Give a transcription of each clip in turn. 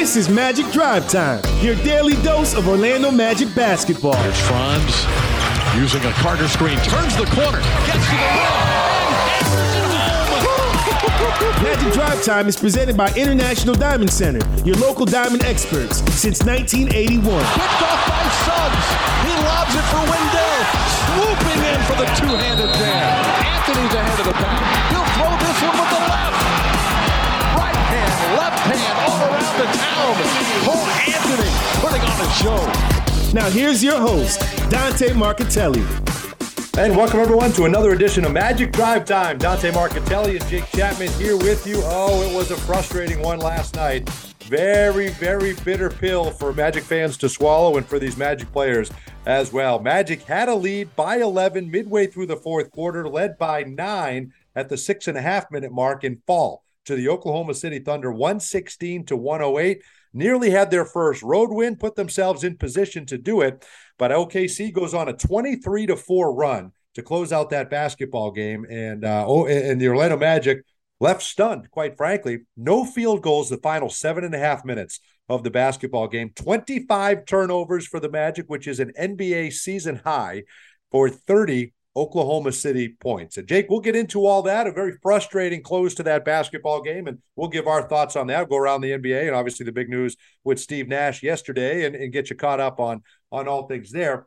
This is Magic Drive Time, your daily dose of Orlando Magic basketball. Here's Franz using a Carter screen, turns the corner, gets to the rim, Magic Drive Time is presented by International Diamond Center, your local diamond experts since 1981. Picked off by Suggs. He lobs it for Wendell, swooping in for the two-handed jam. Anthony's ahead of the pack. He'll throw this one with the left. Right hand, left hand, all around the town. Cole Anthony putting on a show. Now here's your host, Dante Marchitelli. And welcome everyone to another edition of Magic Drive Time. Dante Marchitelli and Jake Chapman here with you. Oh, it was a frustrating one last night. Very, very bitter pill for Magic fans to swallow and for these Magic players as well. Magic had a lead by 11 midway through the fourth quarter, led by nine at the six and a half minute mark in fall to the Oklahoma City Thunder 116 to 108 nearly had their first road win, put themselves in position to do it. But OKC goes on a 23 to 4 run to close out that basketball game. And uh, oh, and the Orlando Magic left stunned, quite frankly. No field goals the final seven and a half minutes of the basketball game. 25 turnovers for the Magic, which is an NBA season high for 30 Oklahoma City points. And Jake, we'll get into all that. A very frustrating close to that basketball game, and we'll give our thoughts on that. We'll go around the NBA, and obviously the big news with Steve Nash yesterday, and, and get you caught up on on all things there.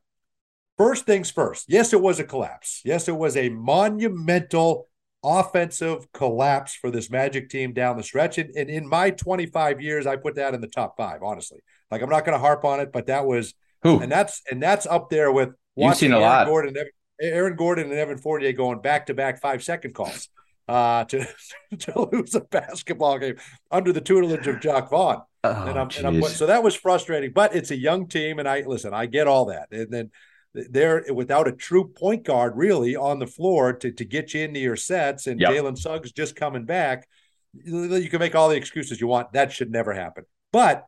First things first. Yes, it was a collapse. Yes, it was a monumental offensive collapse for this Magic team down the stretch. And, and in my 25 years, I put that in the top five. Honestly, like I'm not going to harp on it, but that was Who? and that's and that's up there with You've seen a Aaron lot. Gordon, Aaron Gordon and Evan Fournier going back to back five second calls uh, to to lose a basketball game under the tutelage of Jacque Vaughn. Oh, and I'm, and I'm so that was frustrating, but it's a young team, and I listen. I get all that, and then they're without a true point guard really on the floor to to get you into your sets, and Yep. Jalen Suggs just coming back. You you can make all the excuses you want. That should never happen, but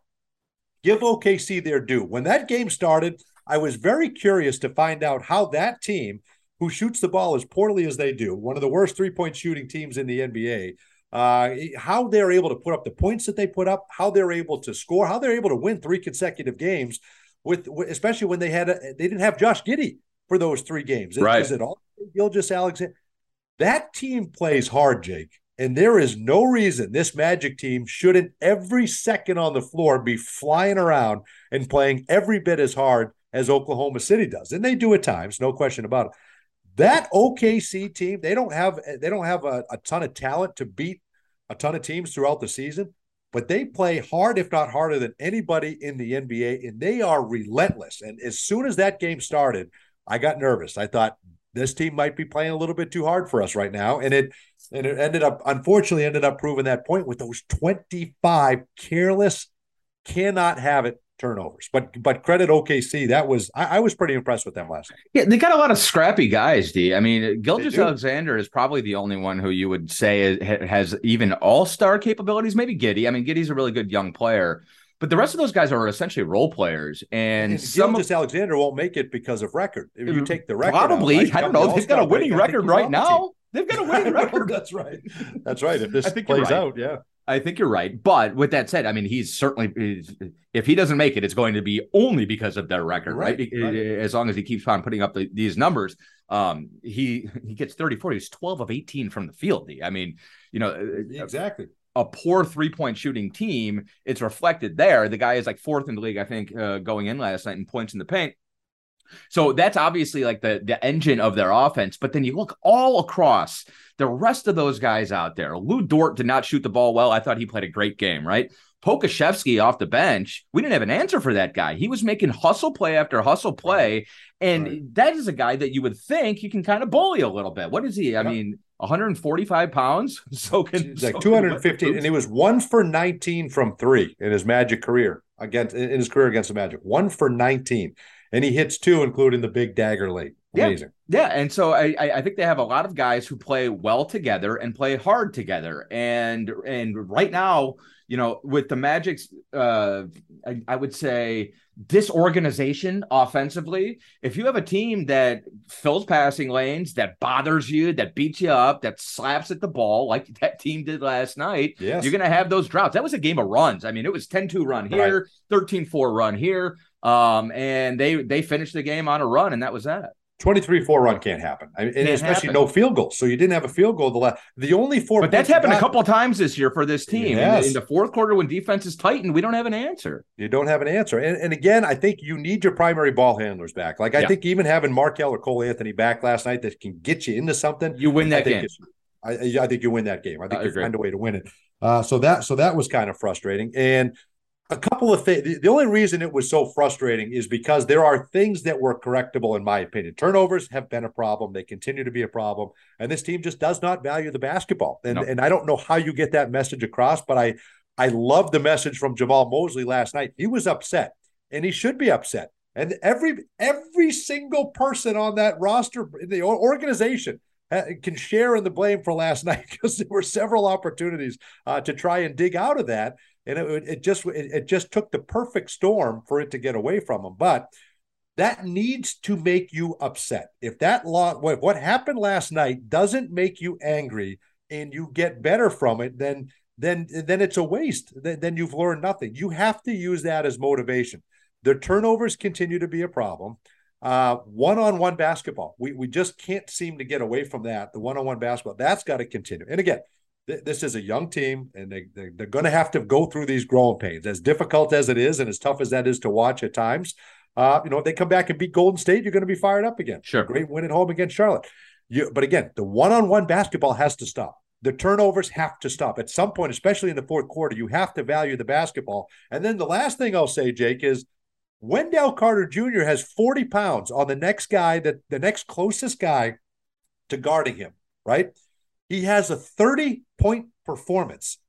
give OKC their due. When that game started, I was very curious to find out how that team, who shoots the ball as poorly as they do, one of the worst three point shooting teams in the NBA, uh, how they're able to put up the points that they put up, how they're able to score, how they're able to win three consecutive games, with, with especially when they had a, they didn't have Josh Giddey for those three games. Is- Right. Is it all Gilgeous Alexander? That team plays hard, Jake. And there is no reason this Magic team shouldn't every second on the floor be flying around and playing every bit as hard as Oklahoma City does. And they do at times, no question about it. That OKC team, they don't have they don't have a, a ton of talent to beat a ton of teams throughout the season, but they play hard, if not harder than anybody in the NBA, and they are relentless. And as soon as that game started, I got nervous. I thought this team might be playing a little bit too hard for us right now. And it and it ended up unfortunately ended up proving that point with those 25 careless, cannot have it turnovers. But but credit OKC. That was I, I was pretty impressed with them last night. Yeah, they got a lot of scrappy guys, D. I mean, Gilgeous. Alexander is probably the only one who you would say is- has even all star capabilities. Maybe Giddey. I mean, Giddey's a really good young player, but the rest of those guys are essentially role players. And, And some of, Alexander won't make it because of record. If you take the record, out, probably, right, I don't know. They've got a break, winning record right on the team. now. They've got a winning record. That's right. That's right. If this plays right. out, yeah. I think you're right. But with that said, I mean, he's certainly if he doesn't make it, it's going to be only because of their record, right? Right, right. As long as he keeps on putting up the, these numbers, um, he he gets 34. He's 12 of 18 from the field. I mean, you know, Exactly. a poor three point shooting team, it's reflected there. The guy is like fourth in the league, I think, uh, going in last night in points in the paint. So that's obviously like the the engine of their offense. But then you look all across the rest of those guys out there. Lu Dort did not shoot the ball well. I thought he played a great game, right? Pokusevski off the bench. We didn't have an answer for that guy. He was making hustle play after hustle play. And Right. that is a guy that you would think you can kind of bully a little bit. What is he? I Yeah. mean, 145 pounds. So can so like can 215, Oops. and he was one for 19 from three in his Magic career against in his career against the Magic. One for 19, and he hits two, including the big dagger late. Yeah. Amazing. Yeah, and so I, I think they have a lot of guys who play well together and play hard together, and and right now you know, with the Magic's, uh, I, I would say disorganization offensively. If you have a team that fills passing lanes, that bothers you, that beats you up, that slaps at the ball like that team did last night, Yes. you're going to have those droughts. That was a game of runs. I mean, it was 10-2 run here, 13-4 run here. Um, and they they finished the game on a run, and that was that. 23-4 run can't happen. I mean, Can't especially happen. no field goals. So you didn't have a field goal the last the only four But that's happened a couple of times this year for this team. In the- In, the, fourth quarter, when defense is tightened, we don't have an answer. You don't have an answer. And, and again, I think you need your primary ball handlers back. Like I Yeah. think even having Markelle or Cole Anthony back last night that can get you into something. You win that game. I, I think you win that game. I think I you agree. find a way to win it. Uh, so that so that was kind of frustrating. And a couple of things. The, only reason it was so frustrating is because there are things that were correctable, in my opinion. Turnovers have been a problem. They continue to be a problem, and this team just does not value the basketball. And No. and I don't know how you get that message across, but I I love the message from Jamahl Mosley last night. He was upset, and he should be upset. And every every single person on that roster, the organization, can share in the blame for last night because there were several opportunities uh, to try and dig out of that, and it, it just it, it just took the perfect storm for it to get away from them. But that needs to make you upset. If that law, what, what happened last night, doesn't make you angry, and you get better from it, then then then it's a waste. Then, then you've learned nothing. You have to use that as motivation. The turnovers continue to be a problem. Uh, one-on-one basketball, we we just can't seem to get away from that. The one-on-one basketball, that's got to continue. And again, th- this is a young team, and they, they they're going to have to go through these growing pains, as difficult as it is, and as tough as that is to watch at times. Uh, you know, if they come back and beat Golden State, you're going to be fired up again. Sure. great win at home against Charlotte. You, but again, the one-on-one basketball has to stop. The turnovers have to stop at some point, especially in the fourth quarter. You have to value the basketball. And then the last thing I'll say, Jake, is Wendell Carter Jr. has 40 pounds on the next guy that the next closest guy to guarding him, right? He has a 30 point performance.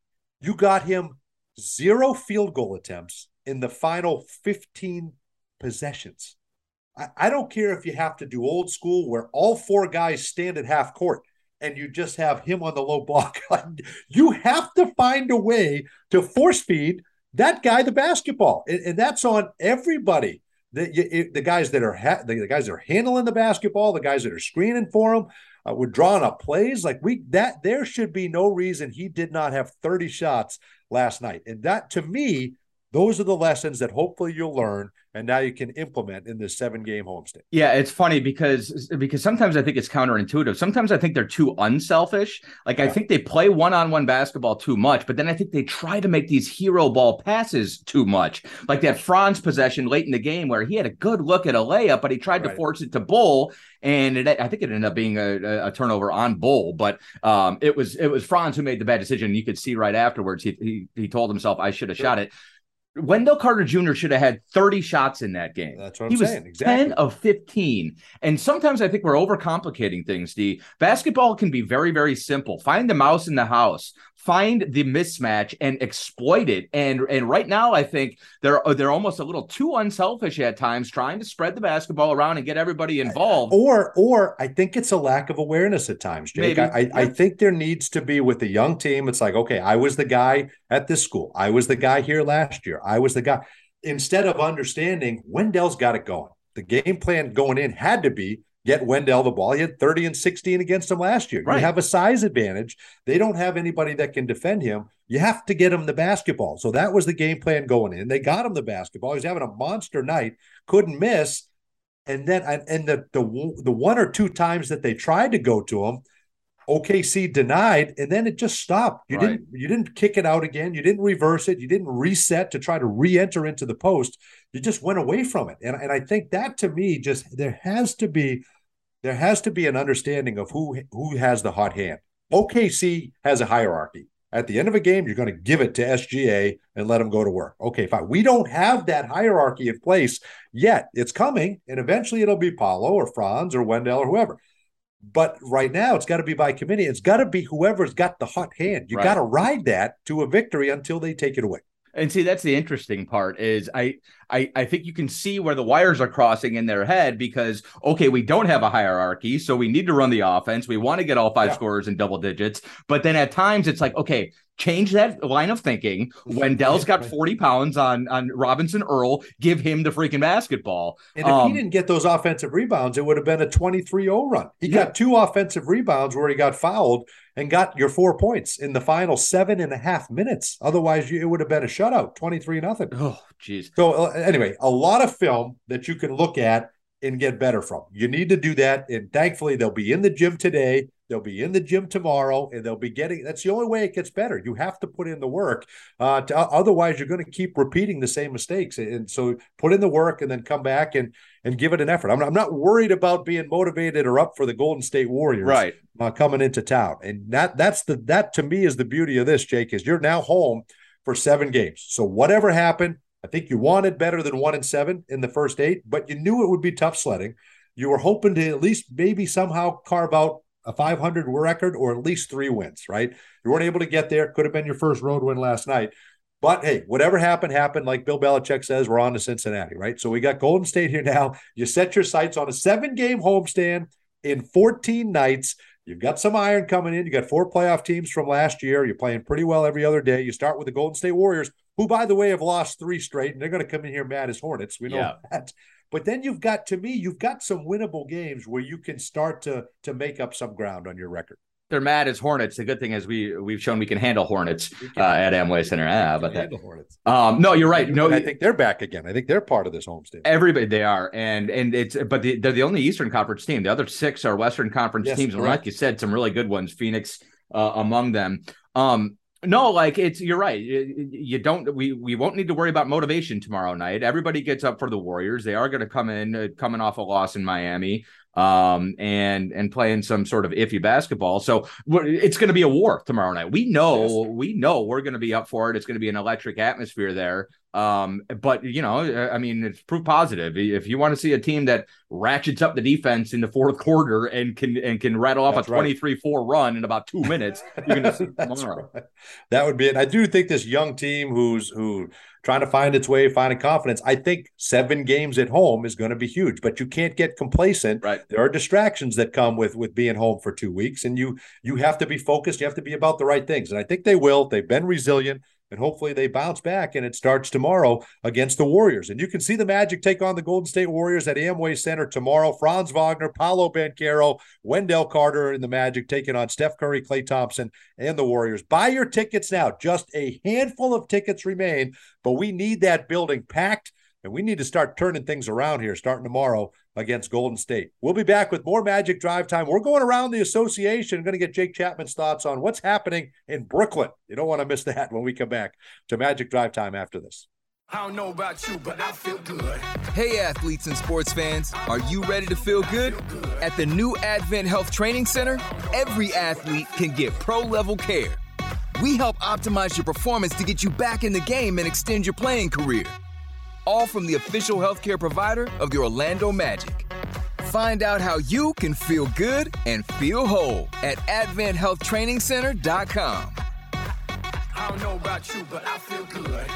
You got him zero field goal attempts in the final 15 possessions. I, I don't care if you have to do old school where all four guys stand at half court and you just have him on the low block. you have to find a way to force feed that guy the basketball, and, and that's on everybody. The, the guys that are ha- the, the guys that are handling the basketball, the guys that are screening for him, uh, we're drawing up plays like we that. There should be no reason he did not have thirty shots last night, and that to me, those are the lessons that hopefully you'll learn, and now you can implement in this seven game homestand. Yeah, it's funny because because sometimes I think it's counterintuitive. Sometimes I think they're too unselfish. Like I think they play one-on-one basketball too much, but then I think they try to make these hero ball passes too much. Like that Franz possession late in the game where he had a good look at a layup, but he tried to force it to Bol, and it, I think it ended up being a, a- a turnover on Bol. But um, it was it was Franz who made the bad decision. You could see right afterwards he he, he told himself, "I should have shot it." Wendell Carter Jr. should have had 30 shots in that game. That's what I'm he was saying. Exactly. 10 of 15. And sometimes I think we're overcomplicating things, D. Basketball can be very, very simple. Find the mouse in the house, find the mismatch and exploit it. And and right now, I think they're they're almost a little too unselfish at times, trying to spread the basketball around and get everybody involved. Or, or I think it's a lack of awareness at times, Jake. Maybe. I, I, I think there needs to be with a young team. It's like, okay, I was the guy at this school. I was the guy here last year. I was the guy. Instead of understanding, Wendell's got it going. The game plan going in had to be get Wendell the ball. He had 30 and 16 against him last year. Right. You have a size advantage. They don't have anybody that can defend him. You have to get him the basketball. So that was the game plan going in. They got him the basketball. He was having a monster night, couldn't miss. And then and, and the the the one or two times that they tried to go to him, OKC denied, and then it just stopped. You Right. didn't you didn't kick it out again. You didn't reverse it. You didn't reset to try to re-enter into the post. You just went away from it. And, and I think that to me just there has to be there has to be an understanding of who who has the hot hand. OKC has a hierarchy. At the end of a game, you're going to give it to SGA and let them go to work. Okay, fine. We don't have that hierarchy in place yet. It's coming, and eventually it'll be Paolo or Franz or Wendell or whoever. But right now, it's got to be by committee. It's got to be whoever's got the hot hand. You Right. got to ride that to a victory until they take it away. And see, that's the interesting part is I, I I think you can see where the wires are crossing in their head because okay, we don't have a hierarchy, so we need to run the offense. We want to get all five Yeah. scorers in double digits, but then at times it's like, okay, change that line of thinking. Wendell's got 40 pounds on on Robinson Earl. Give him the freaking basketball. And if um, he didn't get those offensive rebounds, it would have been a 23-0 run. He yeah. got two offensive rebounds where he got fouled and got your four points in the final seven and a half minutes. Otherwise, you, it would have been a shutout, 23 nothing. Oh, jeez. So uh, anyway, a lot of film that you can look at and get better from. You need to do that. And thankfully, they'll be in the gym today. They'll be in the gym tomorrow, and they'll be getting. That's the only way it gets better. You have to put in the work. Uh, to, otherwise, you're going to keep repeating the same mistakes. And so, put in the work, and then come back and and give it an effort. I'm, I'm not worried about being motivated or up for the Golden State Warriors, right? Uh, coming into town, and that that's the that to me is the beauty of this, Jake. Is you're now home for seven games. So whatever happened, I think you wanted better than one and seven in the first eight, but you knew it would be tough sledding. You were hoping to at least maybe somehow carve out a 500 record or at least three wins, right? You weren't able to get there. Could have been your first road win last night. But hey, whatever happened, happened. Like Bill Belichick says, we're on to Cincinnati, right? So we got Golden State here now. You set your sights on a seven game homestand in 14 nights. You've got some iron coming in. You got four playoff teams from last year. You're playing pretty well every other day. You start with the Golden State Warriors, who, by the way, have lost three straight, and they're going to come in here mad as Hornets. We know yeah. that. But then you've got, to me, you've got some winnable games where you can start to to make up some ground on your record. They're mad as Hornets. The good thing is we we've shown we can handle Hornets can, uh, at Amway Center. Ah, but that, Hornets. Um, no, you're right. No, I think they're back again. I think they're part of this homestand. Everybody, they are, and and it's but the, they're the only Eastern Conference team. The other six are Western Conference yes, teams, and like you said, some really good ones. Phoenix uh, among them. Um, no, like it's you're right. You don't we we won't need to worry about motivation tomorrow night. Everybody gets up for the Warriors. They are going to come in uh, coming off a loss in Miami um, and and playing some sort of iffy basketball. So it's going to be a war tomorrow night. We know yes. we know we're going to be up for it. It's going to be an electric atmosphere there. Um, but you know, uh, I mean, it's proof positive. If you want to see a team that ratchets up the defense in the fourth quarter and can and can rattle off That's a 23-4 run in about two minutes, you're gonna see tomorrow. Right. That would be it. I do think this young team who's who trying to find its way, finding confidence. I think seven games at home is going to be huge, but you can't get complacent. Right. There are distractions that come with with being home for two weeks, and you you have to be focused. You have to be about the right things, and I think they will. They've been resilient and hopefully they bounce back and it starts tomorrow against the Warriors. And you can see the Magic take on the Golden State Warriors at Amway Center tomorrow. Franz Wagner, Paolo Banchero, Wendell Carter and the Magic taking on Steph Curry, Klay Thompson, and the Warriors. Buy your tickets now. Just a handful of tickets remain, but we need that building packed and we need to start turning things around here starting tomorrow against Golden State. We'll be back with more Magic Drive Time. We're going around the association. I'm going to get Jake Chapman's thoughts on what's happening in Brooklyn. You don't want to miss that when we come back to Magic Drive Time after this. I don't know about you, but I feel good. Hey, athletes and sports fans, are you ready to feel good? At the new Advent Health Training Center, every athlete can get pro level care. We help optimize your performance to get you back in the game and extend your playing career all from the official healthcare provider of the Orlando Magic. Find out how you can feel good and feel whole at AdventHealthTrainingCenter.com. I don't know about you, but I feel good.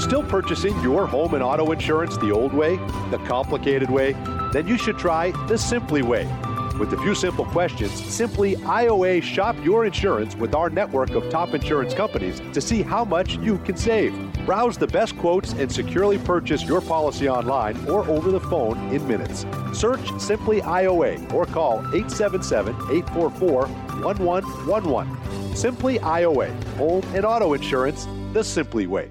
Still purchasing your home and auto insurance the old way, the complicated way? Then you should try the Simply Way. With a few simple questions, simply IOA shop your insurance with our network of top insurance companies to see how much you can save. Browse the best quotes and securely purchase your policy online or over the phone in minutes. Search Simply IOA or call 877 844 1111. Simply IOA, home and auto insurance the Simply way.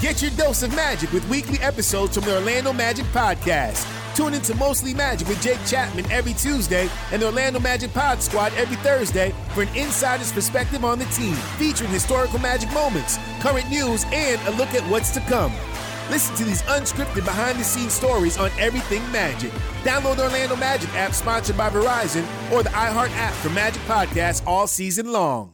Get your dose of magic with weekly episodes from the Orlando Magic Podcast. Tune into Mostly Magic with Jake Chapman every Tuesday and the Orlando Magic Pod Squad every Thursday for an insider's perspective on the team, featuring historical magic moments, current news, and a look at what's to come. Listen to these unscripted behind the scenes stories on everything Magic. Download the Orlando Magic app sponsored by Verizon or the iHeart app for Magic Podcasts all season long.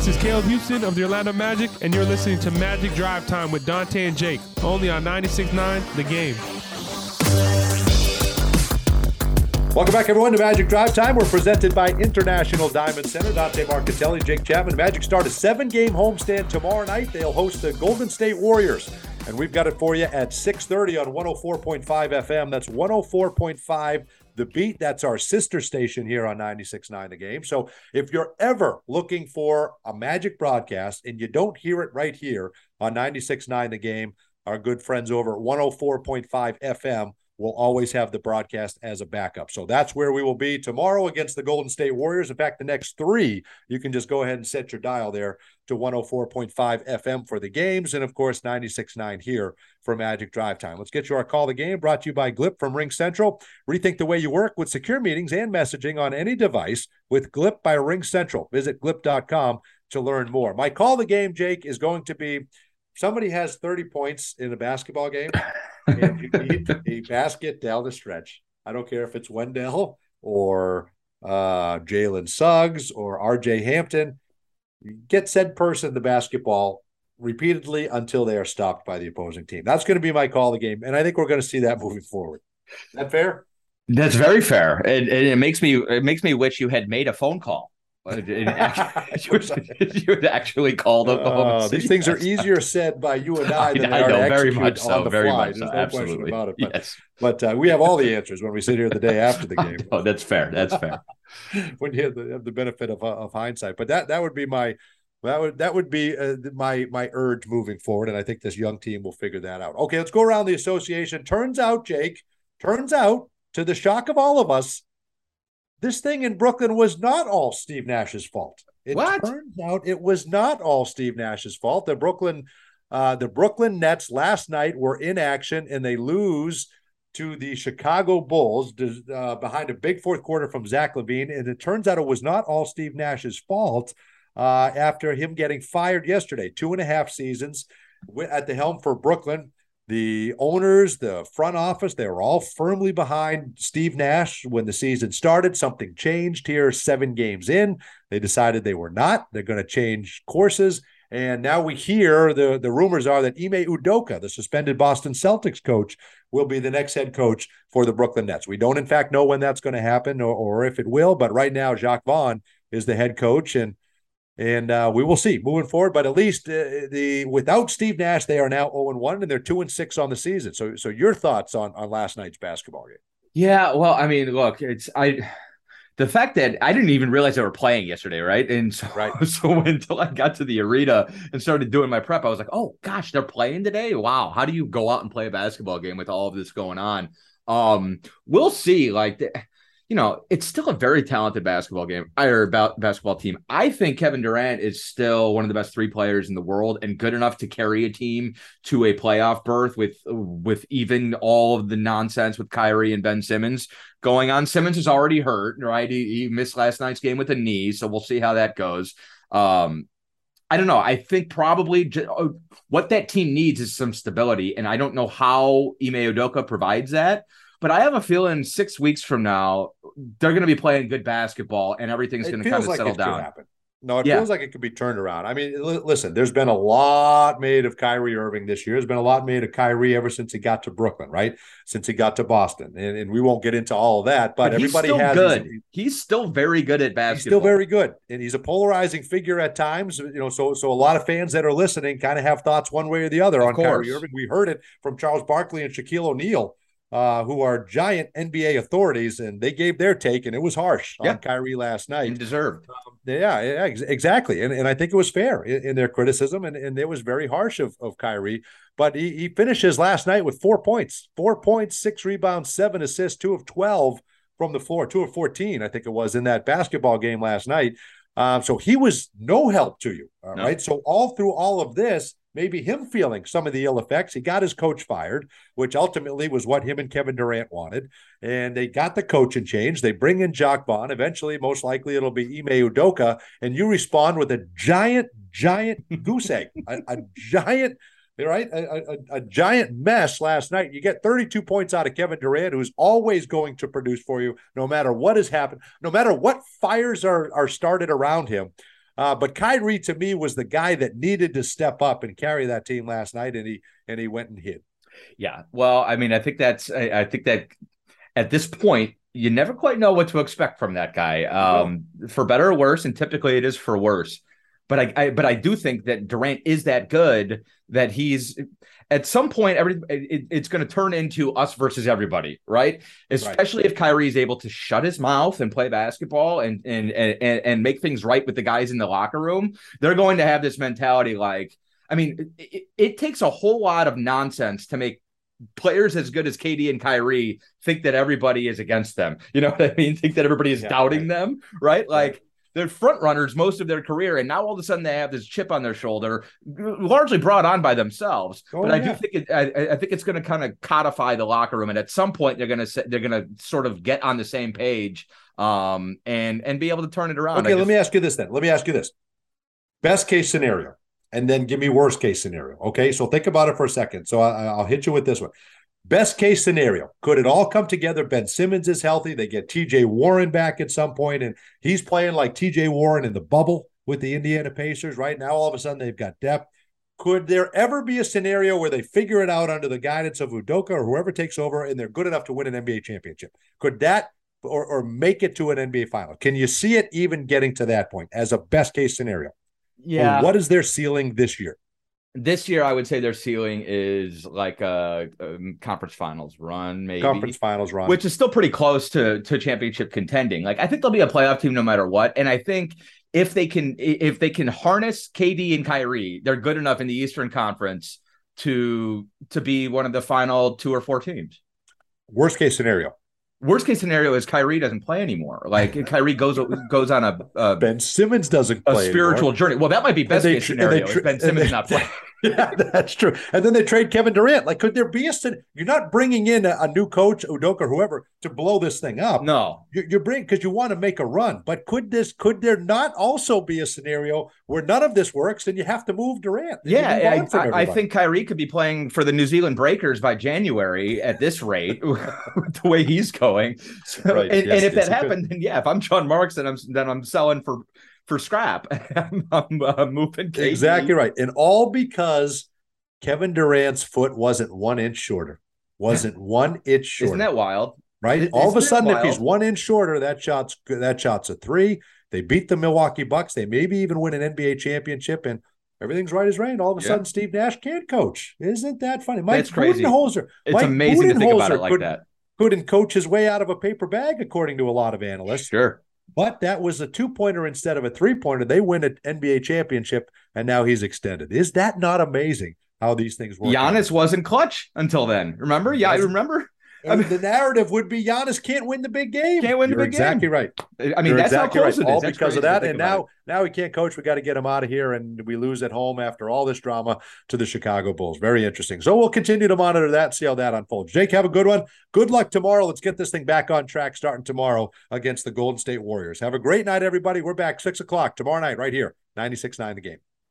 This is Caleb Houstan of the Orlando Magic, and you're listening to Magic Drive Time with Dante and Jake, only on 96.9 The Game. Welcome back, everyone, to Magic Drive Time. We're presented by International Diamond Center. Dante Marchitelli, Jake Chapman. Magic start a seven-game homestand tomorrow night. They'll host the Golden State Warriors, and we've got it for you at 6:30 on 104.5 FM. That's 104.5 the Beat. That's our sister station here on 96.9 The Game. So if you're ever looking for a Magic broadcast and you don't hear it right here on 96.9 The Game, our good friends over at 104.5 FM will always have the broadcast as a backup. So that's where we will be tomorrow against the Golden State Warriors. In fact, the next three, you can just go ahead and set your dial there to 104.5 FM for the games. And of course, 96.9 here for Magic Drive Time. Let's get you our call the game brought to you by Glip from Ring Central. Rethink the way you work with secure meetings and messaging on any device with Glip by Ring Central. Visit glip.com to learn more. My call the game, Jake, is going to be somebody has 30 points in a basketball game and you need a basket down the stretch. I don't care if it's Wendell or uh, Jalen Suggs or RJ Hampton. Get said person the basketball repeatedly until they are stopped by the opposing team. That's going to be my call of the game. And I think we're going to see that moving forward. Is that fair? That's very fair. And, and it makes me it makes me wish you had made a phone call. you would actually call them. Uh, these things are easier said by you and I than I, they are know, very much so, very fly. Much There's so, no absolutely. question about it. But, yes. but uh, we have all the answers when we sit here the day after the game. oh, that's fair. That's fair. when you have the, have the benefit of, uh, of hindsight. But that that would be my that would that would be uh, my my urge moving forward, and I think this young team will figure that out. Okay, let's go around the association. Turns out, Jake. Turns out, to the shock of all of us, this thing in Brooklyn was not all Steve Nash's fault. It What? turns out it was not all Steve Nash's fault. The Brooklyn, uh, the Brooklyn Nets last night were in action and they lose to the Chicago Bulls uh, behind a big fourth quarter from Zach LaVine. And it turns out it was not all Steve Nash's fault uh, after him getting fired yesterday. Two and a half seasons at the helm for Brooklyn. The owners, the front office, they were all firmly behind Steve Nash when the season started. Something changed here seven games in. They decided they were not. They're going to change courses. And now we hear the, the rumors are that Ime Udoka, the suspended Boston Celtics coach, will be the next head coach for the Brooklyn Nets. We don't, in fact, know when that's going to happen or, or if it will. But right now, Jacque Vaughn is the head coach. And And uh, we will see moving forward. But at least uh, the without Steve Nash, they are now 0 and 1 and they're 2 and 6 on the season. So so your thoughts on, on last night's basketball game? Yeah, well, I mean, look, it's I the fact that I didn't even realize they were playing yesterday, right? And so, right. so until I got to the arena and started doing my prep, I was like, oh gosh, they're playing today. Wow, how do you go out and play a basketball game with all of this going on? Um, we'll see. Like, the, you know, it's still a very talented basketball game or about basketball team. I think Kevin Durant is still one of the best three players in the world and good enough to carry a team to a playoff berth with with even all of the nonsense with Kyrie and Ben Simmons going on. Simmons is already hurt, right? He, he missed last night's game with a knee, so we'll see how that goes. Um, I don't know. I think probably oh, what that team needs is some stability, and I don't know how Ime Udoka provides that. But I have a feeling six weeks from now they're going to be playing good basketball and everything's going to kind of like settle down. No, it yeah. feels like it could be turned around. I mean, l- listen, there's been a lot made of Kyrie Irving this year. There's been a lot made of Kyrie ever since he got to Brooklyn, right? Since he got to Boston, and, and we won't get into all of that. But, but everybody has good. His, he's still very good at basketball. He's still very good, and he's a polarizing figure at times. You know, so so a lot of fans that are listening kind of have thoughts one way or the other of on course. Kyrie Irving. We heard it from Charles Barkley and Shaquille O'Neal uh, who are giant NBA authorities, and they gave their take, and it was harsh yeah. on Kyrie last night. And deserved. Um, yeah, yeah, exactly. And, and I think it was fair in, in, their criticism, and, and it was very harsh of, of Kyrie. But he, he finishes last night with four points, four points, six rebounds, seven assists, two of 12 from the floor, two of 14, I think it was in that basketball game last night. Um, so he was no help to you. All no. right. So all through all of this, maybe him feeling some of the ill effects. He got his coach fired, which ultimately was what him and Kevin Durant wanted. And they got the coaching change. They bring in Jacque Vaughn. Eventually, most likely, it'll be Ime Udoka. And you respond with a giant, giant goose egg, a, a giant. Right, a, a, a, giant mess last night. You get 32 points out of Kevin Durant, who's always going to produce for you, no matter what has happened, no matter what fires are are started around him. Uh, but Kyrie to me was the guy that needed to step up and carry that team last night, and he and he went and hit. Yeah, well, I mean, I think that's I, I think that at this point you never quite know what to expect from that guy, um, for better or worse, and typically it is for worse. But I, I, but I do think that Durant is that good that he's at some point every it, it's going to turn into us versus everybody, right? Especially right. if Kyrie is able to shut his mouth and play basketball and, and and and make things right with the guys in the locker room. They're going to have this mentality like, I mean, it, it takes a whole lot of nonsense to make players as good as KD and Kyrie think that everybody is against them. You know what I mean? Think that everybody is yeah, doubting right. them, right? Like they're front runners most of their career, and now all of a sudden they have this chip on their shoulder, largely brought on by themselves. Oh, but I do think it, I, I think it's going to kind of codify the locker room, and at some point they're going to they're going to sort of get on the same page, um, and and be able to turn it around. Okay, let me ask you this then. Let me ask you this: best case scenario, and then give me worst case scenario. Okay, so think about it for a second. So I, I'll hit you with this one. Best case scenario, could it all come together? Ben Simmons is healthy. They get TJ Warren back at some point, and he's playing like TJ Warren in the bubble with the Indiana Pacers. Right now, all of a sudden, they've got depth. Could there ever be a scenario where they figure it out under the guidance of Udoka or whoever takes over and they're good enough to win an NBA championship? Could that or, or make it to an NBA final? Can you see it even getting to that point as a best case scenario? Yeah. Or what is their ceiling this year? This year I would say their ceiling is like a, a, conference finals run, maybe conference finals run, which is still pretty close to to championship contending. Like I think they'll be a playoff team no matter what, and I think if they can if they can harness KD and Kyrie, they're good enough in the Eastern Conference to to be one of the final two or four teams. Worst case scenario. Worst case scenario is Kyrie doesn't play anymore. Like Kyrie goes goes on a, a Ben Simmons doesn't a spiritual anymore. journey. Well, that might be best they, case scenario. Ben Simmons they, not playing. yeah, that's true. And then they trade Kevin Durant. Like, could there be a? You're not bringing in a, a new coach, Udoka, or whoever, to blow this thing up. No, you're, you're bringing because you want to make a run. But could this? Could there not also be a scenario where none of this works and you have to move Durant? Yeah, I, I, I, think Kyrie could be playing for the New Zealand Breakers by January at this rate, the way he's going. So, right. and, yes, and, if yes, that happened, then yeah, if I'm John Marks, then I'm then I'm selling for for scrap. I'm, uh, moving KD. exactly right, and all because Kevin Durant's foot wasn't one inch shorter. Wasn't one inch shorter. Isn't that wild? right? It- All of a isn't sudden, if he's one inch shorter, that shot's that shot's a three. They beat the Milwaukee Bucks. They maybe even win an NBA championship, and everything's right as rain. All of a Yeah. sudden, Steve Nash can't coach. Isn't that funny? Mike That's crazy. Budenholzer. It's Mike amazing to think about it like that. Couldn't coach his way out of a paper bag, according to a lot of analysts. Sure. But that was a two pointer instead of a three pointer. They win an NBA championship, and now he's extended. Is that not amazing how these things work? out? Giannis wasn't clutch until then. Remember? Yeah, I Wasn't- remember. mean, the narrative would be Giannis can't win the big game. Can't win the You're big exactly game. Exactly right. I mean, You're that's exactly how close right. it is. All That's because of that. And about now, now he can't coach. We got to get him out of here, and we lose at home after all this drama to the Chicago Bulls. Very interesting. So we'll continue to monitor that, see how that unfolds. Jake, have a good one. Good luck tomorrow. Let's get this thing back on track starting tomorrow against the Golden State Warriors. Have a great night, everybody. We're back six o'clock tomorrow night, right here, 96.9 The Game.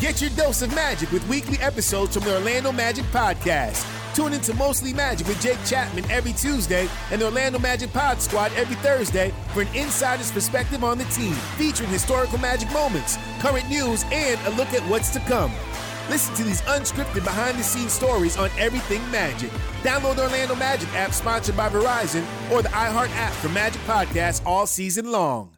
Get your dose of magic with weekly episodes from the Orlando Magic Podcast. Tune into Mostly Magic with Jake Chapman every Tuesday and the Orlando Magic Pod Squad every Thursday for an insider's perspective on the team, featuring historical magic moments, current news, and a look at what's to come. Listen to these unscripted behind the scenes stories on everything Magic. Download the Orlando Magic app sponsored by Verizon or the iHeart app for Magic Podcasts all season long.